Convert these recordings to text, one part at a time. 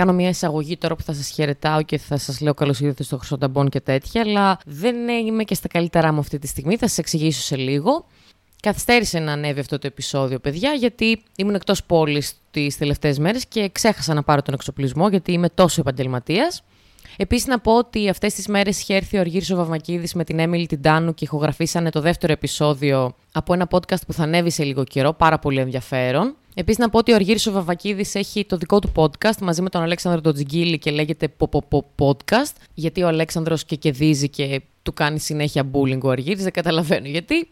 κάνω μια εισαγωγή τώρα που θα σας χαιρετάω και θα σας λέω καλώς ήρθατε στο Χρυσό και τέτοια, αλλά δεν είμαι και στα καλύτερά μου αυτή τη στιγμή. Θα σας εξηγήσω σε λίγο. Καθυστέρησε να ανέβει αυτό το επεισόδιο, παιδιά, γιατί ήμουν εκτός πόλης τις τελευταίες μέρες και ξέχασα να πάρω τον εξοπλισμό, γιατί είμαι τόσο επαγγελματίας. Επίσης, να πω ότι αυτές τις μέρες είχε έρθει ο Αργύρης ο Βαμβακίδης με την Έμιλη Τιντάνου και ηχογραφήσανε το δεύτερο επεισόδιο από ένα podcast που θα ανέβει σε λίγο καιρό. Πάρα πολύ ενδιαφέρον. Επίσης, να πω ότι ο Αργύρης ο Βαβακίδη έχει το δικό του podcast μαζί με τον Αλέξανδρο Τοτζιγκίλη και λέγεται Podcast. Γιατί ο Αλέξανδρος και κεδίζει και του κάνει συνέχεια bullying ο Αργύρης, δεν καταλαβαίνω γιατί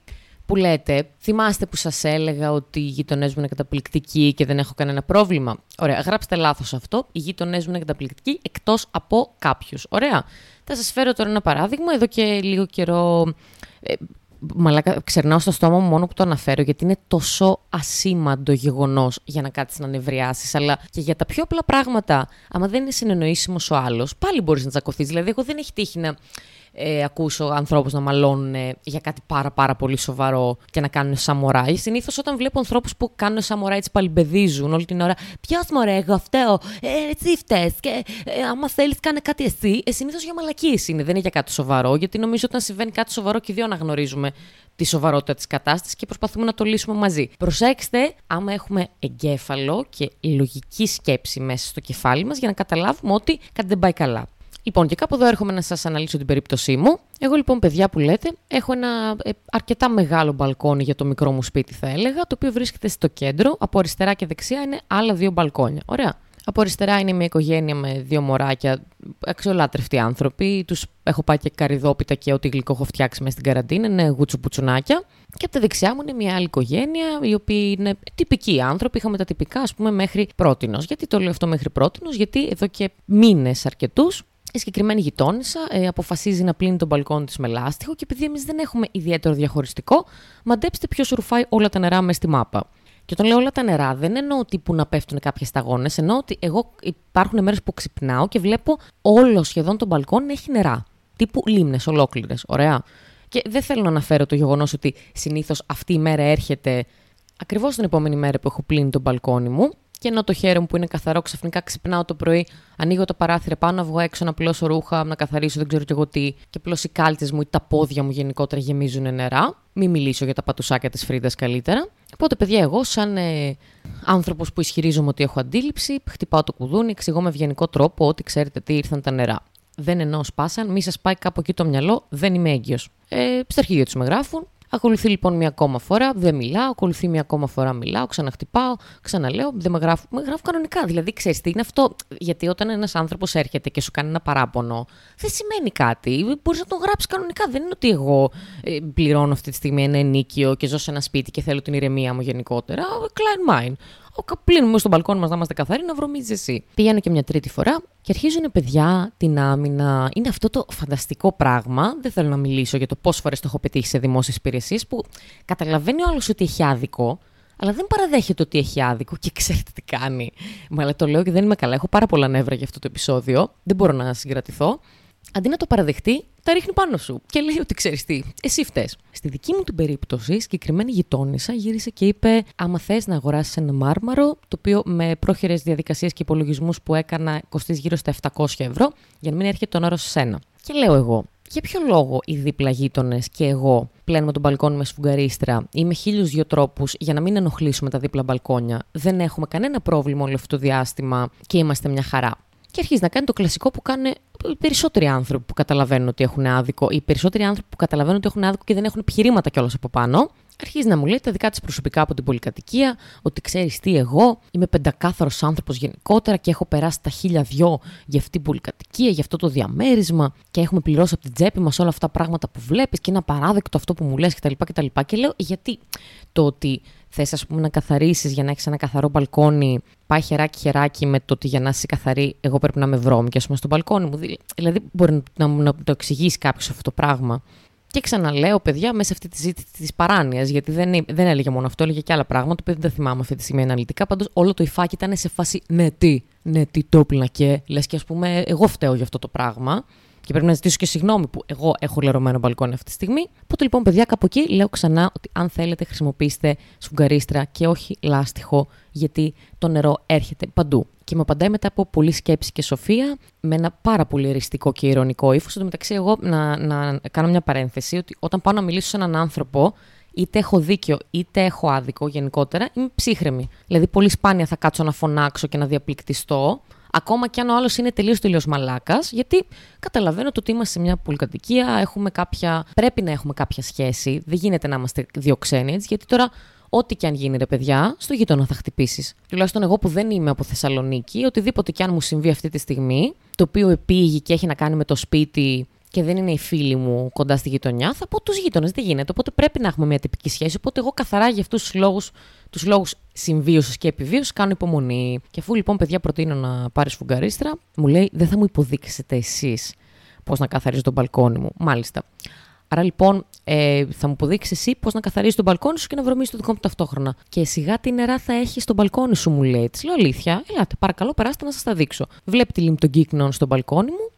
που λέτε, θυμάστε που σας έλεγα ότι οι γειτονές μου είναι καταπληκτικοί και δεν έχω κανένα πρόβλημα; Ωραία, γράψτε λάθος αυτό. Οι γειτονές μου είναι καταπληκτικοί εκτός από κάποιους. Ωραία. Θα σας φέρω τώρα ένα παράδειγμα. Εδώ και λίγο καιρό ε, μαλάκα, ξερνάω στο στόμα μου μόνο που το αναφέρω, γιατί είναι τόσο ασήμαντο γεγονός για να κάτσεις να νευριάσεις. Αλλά και για τα πιο απλά πράγματα, άμα δεν είναι συνεννοήσιμος ο άλλος, πάλι μπορείς να τσακωθείς. Δηλαδή, εγώ δεν έχει τύχει να ε, ακούσω ανθρώπους να μαλώνουν ε, για κάτι πάρα πάρα πολύ σοβαρό και να κάνουν σαμοράι. Συνήθως όταν βλέπω ανθρώπους που κάνουν σαμοράι έτσι παλιμπεδίζουν όλη την ώρα. Ποιος μωρέ, εγώ φταίω, ε, έτσι φταίει. Και ε, άμα θέλεις, κάνε κάτι εσύ. Ε, Συνήθως για μαλακίες είναι, δεν είναι για κάτι σοβαρό. Γιατί νομίζω όταν συμβαίνει κάτι σοβαρό και οι δύο αναγνωρίζουμε τη σοβαρότητα της κατάστασης και προσπαθούμε να το λύσουμε μαζί. Προσέξτε, άμα έχουμε εγκέφαλο και λογική σκέψη μέσα στο κεφάλι μας για να καταλάβουμε ότι κάτι δεν πάει καλά. Λοιπόν, και κάπου εδώ έρχομαι να σας αναλύσω την περίπτωσή μου. Εγώ λοιπόν, παιδιά που λέτε, έχω ένα ε, αρκετά μεγάλο μπαλκόνι για το μικρό μου σπίτι, θα έλεγα, το οποίο βρίσκεται στο κέντρο. Από αριστερά και δεξιά είναι άλλα δύο μπαλκόνια. Ωραία. Από αριστερά είναι μια οικογένεια με δύο μωράκια, αξιολάτρευτοι άνθρωποι. Τους έχω πάει και καριδόπιτα και ό,τι γλυκό έχω φτιάξει μέσα στην καραντίνα. Είναι γουτσουπουτσουνάκια. Και από τα δεξιά μου είναι μια άλλη οικογένεια, οι οποίοι είναι τυπικοί άνθρωποι. Είχαμε τα τυπικά, ας πούμε, μέχρι πρότινος. Γιατί το λέω αυτό μέχρι πρότινος, Γιατί εδώ και μήνες αρκετούς η συγκεκριμένη γειτόνισσα ε, αποφασίζει να πλύνει τον μπαλκόνι της με λάστιχο και επειδή εμείς δεν έχουμε ιδιαίτερο διαχωριστικό, μαντέψτε ποιος ρουφάει όλα τα νερά μες στη μάπα. Και όταν λέω όλα τα νερά, δεν εννοώ ότι που να πέφτουν κάποιες σταγόνες, εννοώ ότι εγώ υπάρχουν μέρες που ξυπνάω και βλέπω όλο σχεδόν τον μπαλκόνι έχει νερά. Τύπου λίμνες ολόκληρες. Ωραία. Και δεν θέλω να αναφέρω το γεγονός ότι συνήθως αυτή η μέρα έρχεται ακριβώς την επόμενη μέρα που έχω πλύνει τον μπαλκόνι μου και ενώ το χέρι μου που είναι καθαρό, ξαφνικά ξυπνάω το πρωί, ανοίγω το παράθυρο, πάω να βγω έξω να πλώσω ρούχα, να καθαρίσω, δεν ξέρω κι εγώ τι, και απλώ οι κάλτες μου ή τα πόδια μου γενικότερα γεμίζουν νερά. Μην μιλήσω για τα πατουσάκια της Φρίντα καλύτερα. Οπότε, παιδιά, εγώ, σαν ε, άνθρωπος που ισχυρίζομαι ότι έχω αντίληψη, χτυπάω το κουδούνι, εξηγώ με ευγενικό τρόπο ότι ξέρετε τι ήρθαν τα νερά. Δεν εννοώ σπάσαν, μη σας πάει κάπου εκεί το μυαλό, δεν είμαι έγκυος. Ε, στα αρχίδια τους με γράφουν, Ακολουθεί λοιπόν μια ακόμα φορά, δεν μιλάω. Ακολουθεί μια ακόμα φορά, μιλάω. Ξαναχτυπάω, ξαναλέω. Δεν με γράφω. Με γράφω κανονικά. Δηλαδή, ξέρεις τι είναι αυτό. Γιατί όταν ένας άνθρωπος έρχεται και σου κάνει ένα παράπονο, δεν σημαίνει κάτι. Μπορείς να τον γράψεις κανονικά. Δεν είναι ότι εγώ ε, πληρώνω αυτή τη στιγμή ένα ενίκιο και ζω σε ένα σπίτι και θέλω την ηρεμία μου γενικότερα. Klein mine πλύνουμε στο μπαλκόνι μας να είμαστε καθαροί, να βρωμίζεις εσύ. Πηγαίνω και μια τρίτη φορά και αρχίζουν παιδιά την άμυνα. Είναι αυτό το φανταστικό πράγμα. Δεν θέλω να μιλήσω για το πόσες φορές το έχω πετύχει σε δημόσιες υπηρεσίες που καταλαβαίνει ο άλλος ότι έχει άδικο, αλλά δεν παραδέχεται ότι έχει άδικο και ξέρετε τι κάνει. Μα το λέω και δεν είμαι καλά. Έχω πάρα πολλά νεύρα για αυτό το επεισόδιο. Δεν μπορώ να συγκρατηθώ αντί να το παραδεχτεί, τα ρίχνει πάνω σου και λέει ότι ξέρεις τι, εσύ φταίει. Στη δική μου την περίπτωση, η συγκεκριμένη γειτόνισσα γύρισε και είπε: Άμα θες να αγοράσεις ένα μάρμαρο, το οποίο με πρόχειρες διαδικασίες και υπολογισμούς που έκανα κοστίζει γύρω στα 700 ευρώ, για να μην έρχεται τον όρο σε σένα. Και λέω εγώ, για ποιο λόγο οι δίπλα γείτονες και εγώ πλένουμε τον μπαλκόνι με σφουγγαρίστρα ή με χίλιους δύο τρόπους για να μην ενοχλήσουμε τα δίπλα μπαλκόνια, δεν έχουμε κανένα πρόβλημα όλο αυτό το διάστημα και είμαστε μια χαρά. Και αρχίζει να κάνει το κλασικό που κάνουν οι περισσότεροι άνθρωποι που καταλαβαίνουν ότι έχουν άδικο, οι περισσότεροι άνθρωποι που καταλαβαίνουν ότι έχουν άδικο και δεν έχουν επιχειρήματα κιόλας από πάνω, αρχίζει να μου λέει τα δικά της προσωπικά από την πολυκατοικία, ότι ξέρεις τι, εγώ είμαι πεντακάθαρος άνθρωπος γενικότερα και έχω περάσει τα χίλια δυο για αυτή την πολυκατοικία, για αυτό το διαμέρισμα και έχουμε πληρώσει από την τσέπη μας όλα αυτά τα πράγματα που βλέπεις και είναι απαράδεκτο αυτό που μου λες κτλ. Και, και λέω, γιατί το ότι θες, ας πούμε, να καθαρίσεις για να έχεις ένα καθαρό μπαλκόνι, πάει χεράκι-χεράκι με το ότι για να είσαι καθαρή, εγώ πρέπει να είμαι βρώμικη, ας πούμε, στο μπαλκόνι μου. Δηλαδή, μπορεί να, να, να το εξηγήσει κάποιος αυτό το πράγμα. Και ξαναλέω, παιδιά, μέσα σε αυτή τη ζήτηση της παράνοιας, γιατί δεν, δεν έλεγε μόνο αυτό, έλεγε και άλλα πράγματα, που δεν τα θυμάμαι αυτή τη στιγμή αναλυτικά. Πάντως, όλο το υφάκι ήταν σε φάση ναι, τι, ναι, τι το και λες και ας πούμε, εγώ φταίω για αυτό το πράγμα. Και πρέπει να ζητήσω και συγγνώμη που εγώ έχω λερωμένο μπαλκόνι αυτή τη στιγμή. Οπότε λοιπόν, παιδιά, κάπου εκεί λέω ξανά ότι αν θέλετε, χρησιμοποιήστε σφουγγαρίστρα και όχι λάστιχο, γιατί το νερό έρχεται παντού. Και με απαντάει μετά από πολλή σκέψη και σοφία, με ένα πάρα πολύ εριστικό και ηρωνικό ύφος. Εν τω μεταξύ, εγώ να, να κάνω μια παρένθεση ότι όταν πάω να μιλήσω σε έναν άνθρωπο, είτε έχω δίκιο είτε έχω άδικο γενικότερα, είμαι ψύχρεμη. Δηλαδή, πολύ σπάνια θα κάτσω να φωνάξω και να διαπληκτιστώ. Ακόμα και αν ο άλλος είναι τελείως τελείως μαλάκας, γιατί καταλαβαίνω το ότι είμαστε σε μια πολυκατοικία, έχουμε κάποια... πρέπει να έχουμε κάποια σχέση. Δεν γίνεται να είμαστε δύο ξένοι, έτσι, γιατί τώρα Ό,τι και αν γίνει, ρε παιδιά, στο γείτονα θα χτυπήσεις. Τουλάχιστον εγώ που δεν είμαι από Θεσσαλονίκη, οτιδήποτε και αν μου συμβεί αυτή τη στιγμή, το οποίο επήγει και έχει να κάνει με το σπίτι και δεν είναι οι φίλοι μου κοντά στη γειτονιά, θα πω τους γείτονες. Δεν γίνεται. Οπότε πρέπει να έχουμε μια τυπική σχέση. Οπότε εγώ καθαρά για αυτούς τους λόγους τους λόγους συμβίωσης και επιβίωσης κάνω υπομονή. Και αφού λοιπόν, παιδιά, προτείνω να πάρεις φουγγαρίστρα, μου λέει δεν θα μου υποδείξετε εσείς πώς να καθαρίζω τον μπαλκόνι μου. Μάλιστα. Άρα λοιπόν ε, θα μου αποδείξει εσύ πώς να καθαρίζεις τον μπαλκόνι σου και να βρωμίσεις το δικό μου ταυτόχρονα. Και σιγά τι νερά θα έχεις στο μπαλκόνι σου, μου λέει. Της λέω αλήθεια, ελάτε, παρακαλώ, περάστε να σας τα δείξω. Βλέπει τη λίμνη των κύκνων στο μπαλκόνι μου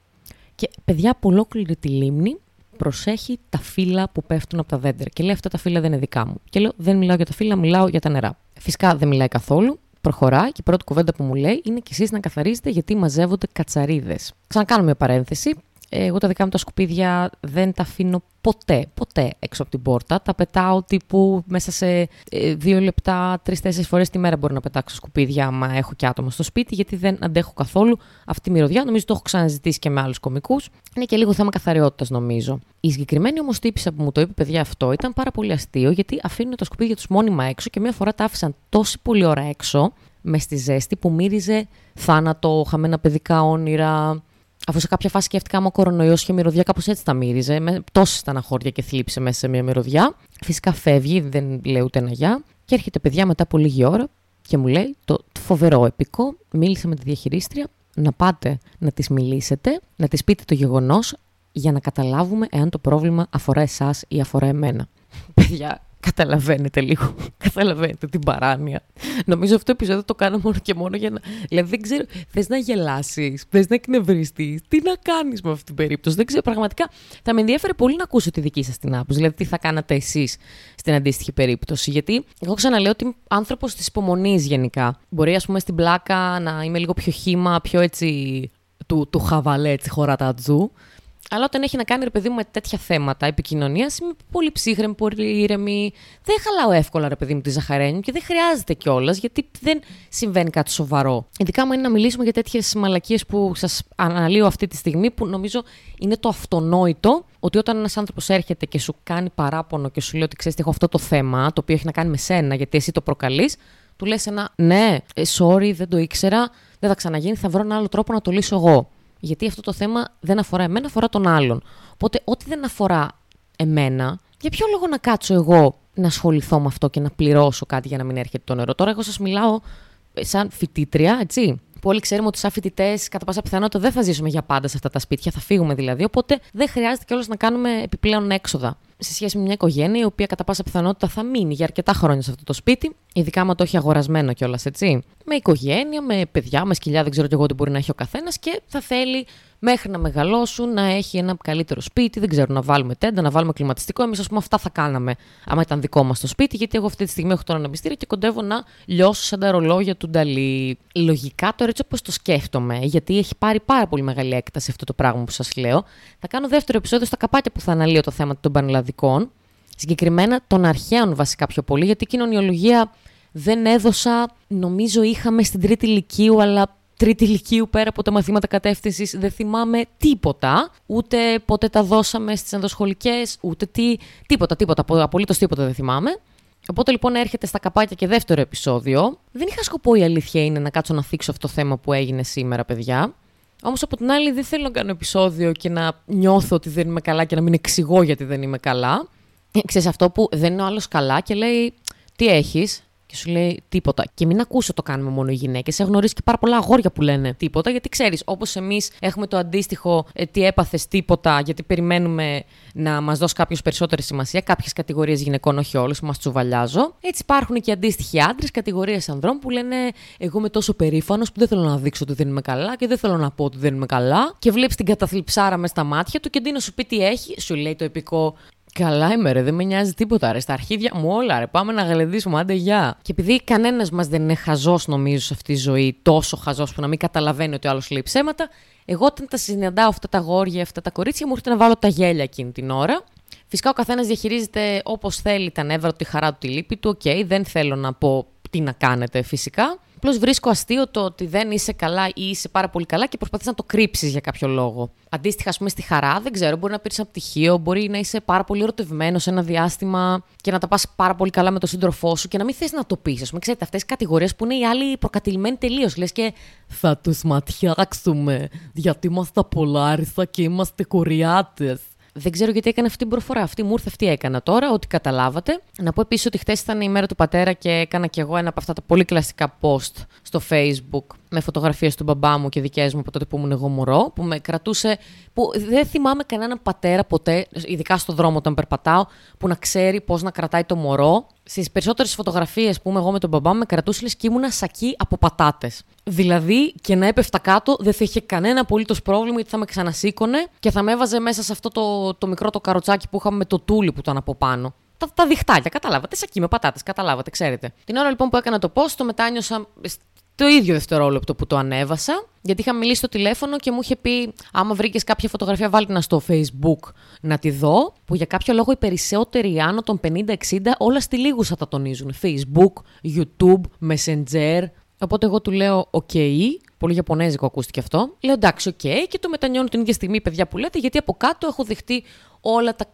και παιδιά από ολόκληρη τη λίμνη προσέχει τα φύλλα που πέφτουν από τα δέντρα. Και λέει: Αυτά τα φύλλα δεν είναι δικά μου. Και λέω: Δεν μιλάω για τα φύλλα, μιλάω για τα νερά. Φυσικά δεν μιλάει καθόλου. Προχωράει και η πρώτη κουβέντα που μου λέει είναι κι εσείς να καθαρίζετε γιατί μαζεύονται κατσαρίδες. Ξανακάνω μια παρένθεση. Εγώ τα δικά μου τα σκουπίδια δεν τα αφήνω ποτέ, ποτέ έξω από την πόρτα. Τα πετάω τύπου μέσα σε ε, δύο λεπτά, τρει-τέσσερι φορές τη μέρα μπορώ να πετάξω σκουπίδια, άμα έχω και άτομα στο σπίτι, γιατί δεν αντέχω καθόλου αυτή τη μυρωδιά. Νομίζω το έχω ξαναζητήσει και με άλλους κομικούς. Είναι και λίγο θέμα καθαριότητας, νομίζω. Η συγκεκριμένη όμως τύπησα που μου το είπε, παιδιά, αυτό ήταν πάρα πολύ αστείο, γιατί αφήνουν τα σκουπίδια τους μόνιμα έξω και μία φορά τα άφησαν τόση πολύ ώρα έξω, μες στη ζέστη, που μύριζε θάνατο, χαμένα παιδικά όνειρα, Αφού σε κάποια φάση σκέφτηκα άμα ο κορονοϊός και μυρωδιά, κάπως έτσι τα μύριζε. Με τόση στεναχώρια και θλίψε μέσα σε μια μυρωδιά. Φυσικά φεύγει, δεν λέει ούτε ένα γεια. Και έρχεται παιδιά μετά από λίγη ώρα και μου λέει το φοβερό επικό. Μίλησα με τη διαχειρίστρια να πάτε να της μιλήσετε, να της πείτε το γεγονός για να καταλάβουμε εάν το πρόβλημα αφορά εσάς ή αφορά εμένα. Παιδιά, Καταλαβαίνετε λίγο. Καταλαβαίνετε την παράνοια. Νομίζω αυτό το επεισόδιο το κάνω μόνο και μόνο για να. Δηλαδή δεν ξέρω. Θες να γελάσεις, θες να εκνευριστείς. Τι να κάνεις με αυτή την περίπτωση. Δεν ξέρω. Πραγματικά θα με ενδιαφέρει πολύ να ακούσω τη δική σας την άποψη. Δηλαδή τι θα κάνατε εσείς στην αντίστοιχη περίπτωση. Γιατί εγώ ξαναλέω ότι είμαι άνθρωπος της υπομονής γενικά. Μπορεί, ας πούμε, στην πλάκα να είμαι λίγο πιο χήμα, πιο έτσι του, του χαβαλέ, έτσι χωρατατζού. Αλλά όταν έχει να κάνει ρε παιδί μου με τέτοια θέματα επικοινωνίας, είμαι πολύ ψύχρεμη, πολύ ήρεμη. Δεν χαλάω εύκολα ρε παιδί μου τη ζαχαρένιου και δεν χρειάζεται κιόλας γιατί δεν συμβαίνει κάτι σοβαρό. Ειδικά μου είναι να μιλήσουμε για τέτοιες μαλακίες που σας αναλύω αυτή τη στιγμή, που νομίζω είναι το αυτονόητο ότι όταν ένας άνθρωπος έρχεται και σου κάνει παράπονο και σου λέει ότι ξέρεις, έχω αυτό το θέμα, το οποίο έχει να κάνει με σένα, γιατί εσύ το προκαλείς, του λες ένα ναι, ε, sorry, δεν το ήξερα, δεν θα ξαναγίνει, θα βρω ένα άλλο τρόπο να το λύσω εγώ. Γιατί αυτό το θέμα δεν αφορά εμένα, αφορά τον άλλον. Οπότε, ό,τι δεν αφορά εμένα, για ποιο λόγο να κάτσω εγώ να ασχοληθώ με αυτό και να πληρώσω κάτι για να μην έρχεται το νερό; Τώρα, εγώ σας μιλάω σαν φοιτήτρια, έτσι. Που όλοι ξέρουμε ότι σαν φοιτητές, κατά πάσα πιθανότητα, δεν θα ζήσουμε για πάντα σε αυτά τα σπίτια, θα φύγουμε δηλαδή. Οπότε δεν χρειάζεται κιόλας να κάνουμε επιπλέον έξοδα σε σχέση με μια οικογένεια η οποία κατά πάσα πιθανότητα θα μείνει για αρκετά χρόνια σε αυτό το σπίτι, ειδικά άμα το έχει αγορασμένο κιόλας, έτσι. Με οικογένεια, με παιδιά, με σκυλιά, δεν ξέρω κι εγώ τι μπορεί να έχει ο καθένας και θα θέλει μέχρι να μεγαλώσουν, να έχει ένα καλύτερο σπίτι, δεν ξέρω, να βάλουμε τέντα, να βάλουμε κλιματιστικό. Εμείς, ας πούμε, αυτά θα κάναμε άμα ήταν δικό μας το σπίτι, γιατί εγώ αυτή τη στιγμή έχω το αναμυστήριο και κοντεύω να λιώσω σαν τα ρολόγια του Νταλή. Λογικά τώρα έτσι όπως το σκέφτομαι, γιατί έχει πάρει πάρα πολύ μεγάλη έκταση αυτό το πράγμα που σας λέω, θα κάνω δεύτερο επεισόδιο στα καπάκια που θα αναλύω το θέμα των πανελλαδικών. Συγκεκριμένα των αρχαίων βασικά πιο πολύ, γιατί η κοινωνιολογία δεν έδωσα, νομίζω είχαμε στην τρίτη ηλικίου, αλλά τρίτη ηλικίου πέρα από τα μαθήματα κατεύθυνσης δεν θυμάμαι τίποτα. Ούτε πότε τα δώσαμε στις ενδοσχολικές, ούτε τι. Τίποτα, τίποτα. Απολύτως τίποτα δεν θυμάμαι. Οπότε λοιπόν έρχεται στα καπάκια και δεύτερο επεισόδιο. Δεν είχα σκοπό η αλήθεια είναι να κάτσω να θίξω αυτό το θέμα που έγινε σήμερα, παιδιά. Όμως από την άλλη δεν θέλω να κάνω επεισόδιο και να νιώθω ότι δεν είμαι καλά και να μην εξηγώ γιατί δεν είμαι καλά. Ε, ξέρεις αυτό που δεν είναι ο άλλος καλά και λέει τι έχεις; Και σου λέει τίποτα. Και μην ακούσω το κάνουμε μόνο οι γυναίκες. Έχω γνωρίσει και πάρα πολλά αγόρια που λένε τίποτα, γιατί ξέρεις, όπως εμείς έχουμε το αντίστοιχο ε, τι έπαθες τίποτα, γιατί περιμένουμε να μας δώσει κάποιος περισσότερη σημασία. Κάποιες κατηγορίες γυναικών, όχι όλες, που μας τσουβαλιάζω. Έτσι υπάρχουν και αντίστοιχοι άντρες, κατηγορίες ανδρών που λένε Εγώ είμαι τόσο περήφανος που δεν θέλω να δείξω ότι δεν είμαι καλά και δεν θέλω να πω ότι δεν είμαι καλά. Και βλέπεις την καταθλιψάρα μες στα μάτια του και αντί να σου πει τι έχει, σου λέει το επικό Καλά είμαι, ρε, δεν με νοιάζει τίποτα. Ρε. Στα αρχίδια μου όλα, ρε. Πάμε να γαλεδίσουμε, άντε γεια. Και επειδή κανένας μας δεν είναι χαζός, νομίζω, σε αυτή τη ζωή, τόσο χαζός που να μην καταλαβαίνει ότι ο άλλος λέει ψέματα, εγώ όταν τα συναντάω αυτά τα αγόρια, αυτά τα κορίτσια, μου έρχεται να βάλω τα γέλια εκείνη την ώρα. Φυσικά ο καθένας διαχειρίζεται όπως θέλει τα νεύρα του, τη χαρά του, τη λύπη του. OK, okay, δεν θέλω να πω τι να κάνετε φυσικά. Απλώς βρίσκω αστείο το ότι δεν είσαι καλά ή είσαι πάρα πολύ καλά και προσπαθείς να το κρύψεις για κάποιο λόγο. Αντίστοιχα, ας πούμε, στη χαρά, δεν ξέρω, μπορεί να πήρε ένα πτυχίο, μπορεί να είσαι πάρα πολύ ερωτευμένος σε ένα διάστημα και να τα πας πάρα πολύ καλά με τον σύντροφό σου και να μην θες να το πεις. Ας πούμε, ξέρετε, αυτές οι κατηγορίες που είναι οι άλλοι προκατηλημένοι τελείως. Λες και θα τους ματιάξουμε γιατί είμαστε πολλάρισα και είμαστε κοριάτες. Δεν ξέρω γιατί έκανε αυτή την προφορά. Αυτή μου ήρθε, αυτή έκανα τώρα, ότι καταλάβατε. Να πω επίσης ότι χθες ήταν η μέρα του πατέρα και έκανα κι εγώ ένα από αυτά τα πολύ κλασικά post στο Facebook με φωτογραφίες του μπαμπά μου και δικές μου από τότε που ήμουν εγώ μωρό, που με κρατούσε, που δεν θυμάμαι κανέναν πατέρα ποτέ, ειδικά στο δρόμο όταν περπατάω, που να ξέρει πώς να κρατάει το μωρό. Στις περισσότερες φωτογραφίες που είμαι εγώ με τον μπαμπά μου, με κρατούσε λες και ήμουν σακί από πατάτες. Δηλαδή και να έπεφτα κάτω δεν θα είχε κανένα απολύτως πρόβλημα γιατί θα με ξανασήκωνε και θα με έβαζε μέσα σε αυτό το, το μικρό το καροτσάκι που είχαμε με το τούλι που ήταν από πάνω τα, τα διχτάκια, καταλάβατε. Σακί με πατάτες, καταλάβατε, ξέρετε. Την ώρα λοιπόν που έκανα το post, το μετάνιωσα το ίδιο δευτερόλεπτο που το ανέβασα, γιατί είχα μιλήσει στο τηλέφωνο και μου είχε πει: Άμα βρήκες κάποια φωτογραφία, βάλ' τηνα στο Facebook να τη δω. Που για κάποιο λόγο οι περισσότεροι άνω των 50-60 όλα στη λήγουσα τα τονίζουν. Facebook, YouTube, Messenger. Οπότε εγώ του λέω: Οκ, πολύ Ιαπωνέζικο ακούστηκε αυτό. Λέω εντάξει, οκ, και το μετανιώνω την ίδια στιγμή, παιδιά που λέτε, γιατί από κάτω έχω δεχτεί όλα τα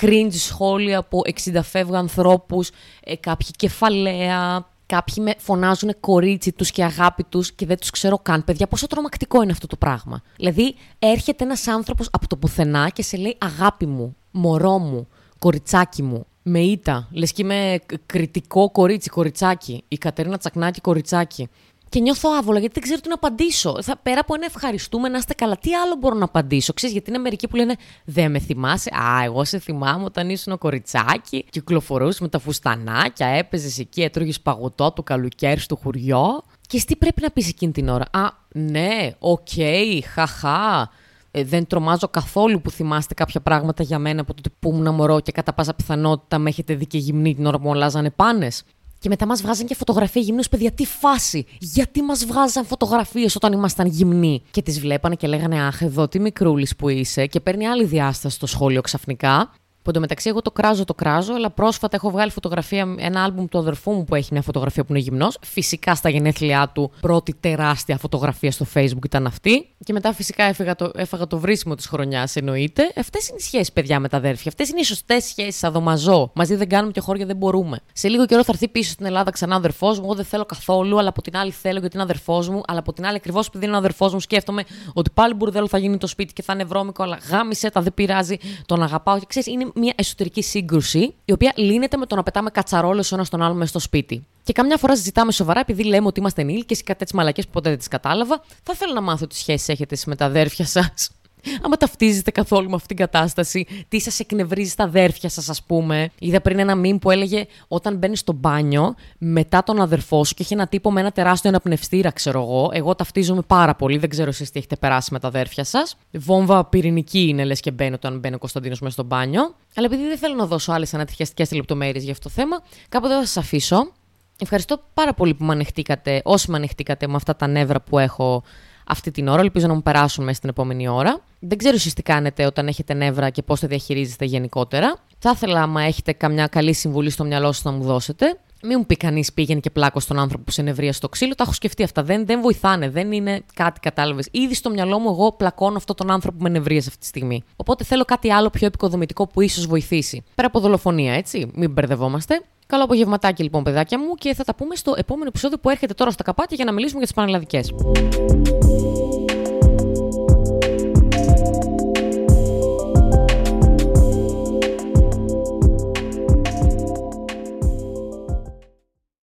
cringe σχόλια από 60 φεύγα ανθρώπους, ε, κάποιοι κεφαλαία, Κάποιοι με φωνάζουν κορίτσι τους και αγάπη τους και δεν τους ξέρω καν. Παιδιά, πόσο τρομακτικό είναι αυτό το πράγμα. Δηλαδή, έρχεται ένας άνθρωπος από το πουθενά και σε λέει αγάπη μου, μωρό μου, κοριτσάκι μου. Με ήττα. Λες και είμαι κριτικό κορίτσι, κοριτσάκι. Η Κατερίνα Τσακνάκη, κοριτσάκι. Και νιώθω άβολα γιατί δεν ξέρω τι να απαντήσω. Θα, πέρα από ένα ευχαριστούμε, να είστε καλά, τι άλλο μπορώ να απαντήσω; Ξέρεις, γιατί είναι μερικοί που λένε Δεν με θυμάσαι. Α, εγώ σε θυμάμαι όταν ήσουν κοριτσάκι, κυκλοφορούσε με τα φουστανάκια, έπαιζες εκεί, έτρωγες παγωτό από το καλοκαίρι στο χωριό. Και τι πρέπει να πεις εκείνη την ώρα; Α, ναι, OK, okay, χαχά. Ε, δεν τρομάζω καθόλου που θυμάστε κάποια πράγματα για μένα από τότε που ήμουν μωρό και κατά πάσα πιθανότητα με έχετε δει και γυμνή την ώρα που μου αλλάζανε πάνες. Και μετά μας βγάζαν και φωτογραφίες γυμνούς, παιδιά. Τι φάση! Γιατί μας βγάζαν φωτογραφίες όταν ήμασταν γυμνοί; Και τις βλέπανε και λέγανε Αχ, εδώ τι μικρούλης που είσαι. Και παίρνει άλλη διάσταση στο σχόλιο ξαφνικά. Που εντωμεταξύ εγώ το κράζω, το κράζω, αλλά πρόσφατα έχω βγάλει φωτογραφία, ένα άλμπουμ του αδερφού μου που έχει μια φωτογραφία που είναι γυμνός. Φυσικά στα γενέθλιά του, πρώτη τεράστια φωτογραφία στο Facebook ήταν αυτή. Και μετά φυσικά έφυγα το, έφαγα το βρίσιμο της χρονιάς, εννοείται. Αυτές είναι οι σχέσεις, παιδιά, με τα αδέρφια. Αυτές είναι οι σωστές σχέσεις, αδομαζό. Μαζί δεν κάνουμε και χώρια δεν μπορούμε. Σε λίγο καιρό θα έρθει πίσω στην Ελλάδα ξανά αδερφός μου. Εγώ δεν θέλω καθόλου, αλλά από την άλλη θέλω γιατί είναι αδερφός μου. Αλλά από την άλλη, ακριβώς επειδή είναι αδερφός μου, σκέφτομαι ότι πάλι μπουρδέλο θα γίνει το σπίτι και θα είναι βρώμικο, αλλά γάμισε τα, δεν πειράζει, τον αγαπάω. Και ξέρεις, είναι μια εσωτερική σύγκρουση, η οποία λύνεται με το να πετάμε κατσαρόλες ο ένας τον άλλο μέσα στο σπίτι. Και καμιά φορά ζητάμε σοβαρά, επειδή λέμε ότι είμαστε ενήλικες ή κάτι έτσι μαλακές που ποτέ δεν τις κατάλαβα. Θα ήθελα να μάθω τι σχέσεις έχετε με τα αδέρφια σας. Άμα ταυτίζετε καθόλου με αυτήν την κατάσταση, τι σας εκνευρίζει στα αδέρφια σας, ας πούμε. Είδα πριν ένα μήνυμα που έλεγε όταν μπαίνεις στο μπάνιο μετά τον αδερφό σου και έχει ένα τύπο με ένα τεράστιο αναπνευστήρα, ξέρω εγώ. Εγώ ταυτίζομαι πάρα πολύ, δεν ξέρω εσείς τι έχετε περάσει με τα αδέρφια σας. Βόμβα πυρηνική είναι, λες και μπαίνει όταν μπαίνει ο Κωνσταντίνος μέσα στο μπάνιο. Αλλά επειδή δεν θέλω να δώσω άλλες ανατριχιαστικέ λεπτομέρειες για αυτό το θέμα, κάποτε θα σας αφήσω. Ευχαριστώ πάρα πολύ που με ανεχτήκατε, όσοι με ανεχτήκατε με αυτά τα νεύρα που έχω αυτή την ώρα. Ελπίζω να μου περάσουν μέσα στην επόμενη ώρα. Δεν ξέρω εσείς τι κάνετε όταν έχετε νεύρα και πώς τα διαχειρίζεστε γενικότερα. Θα ήθελα, άμα έχετε καμιά καλή συμβουλή στο μυαλό σας, να μου δώσετε. Μην μου πει κανείς πήγαινε και πλάκο στον άνθρωπο που σε νευρία στο ξύλο. Τα έχω σκεφτεί αυτά. Δεν, δεν βοηθάνε. Δεν είναι κάτι, κατάλαβες. Ήδη στο μυαλό μου, εγώ πλακώνω αυτόν τον άνθρωπο που με νευρία αυτή τη στιγμή. Οπότε θέλω κάτι άλλο πιο επικοδομητικό που ίσως βοηθήσει. Πέρα από δολοφονία, έτσι. Μην μπερδευόμαστε. Καλό απογευματάκι λοιπόν, παιδάκια μου, και θα τα πούμε στο επόμενο επεισόδιο που έρχεται τώρα στα καπάτια για να μιλήσουμε για τις πανελλαδικές.